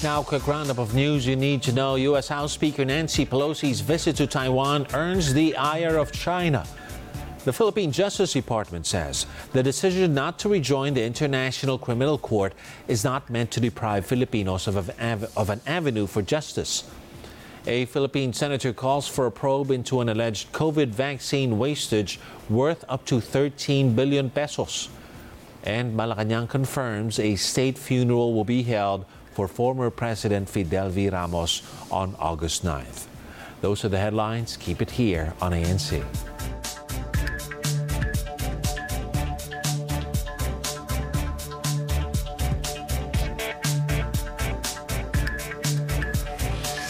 Now, quick roundup of news you need to know. U.S. House Speaker Nancy Pelosi's visit to Taiwan earns the ire of China. The Philippine Justice Department says the decision not to rejoin the International Criminal Court is not meant to deprive Filipinos of, of an avenue for justice. A Philippine senator calls for a probe into an alleged COVID vaccine wastage worth up to 13 billion pesos. And Malacanang confirms a state funeral will be held for former President Fidel V. Ramos on August 9th. Those are the headlines. Keep it here on ANC.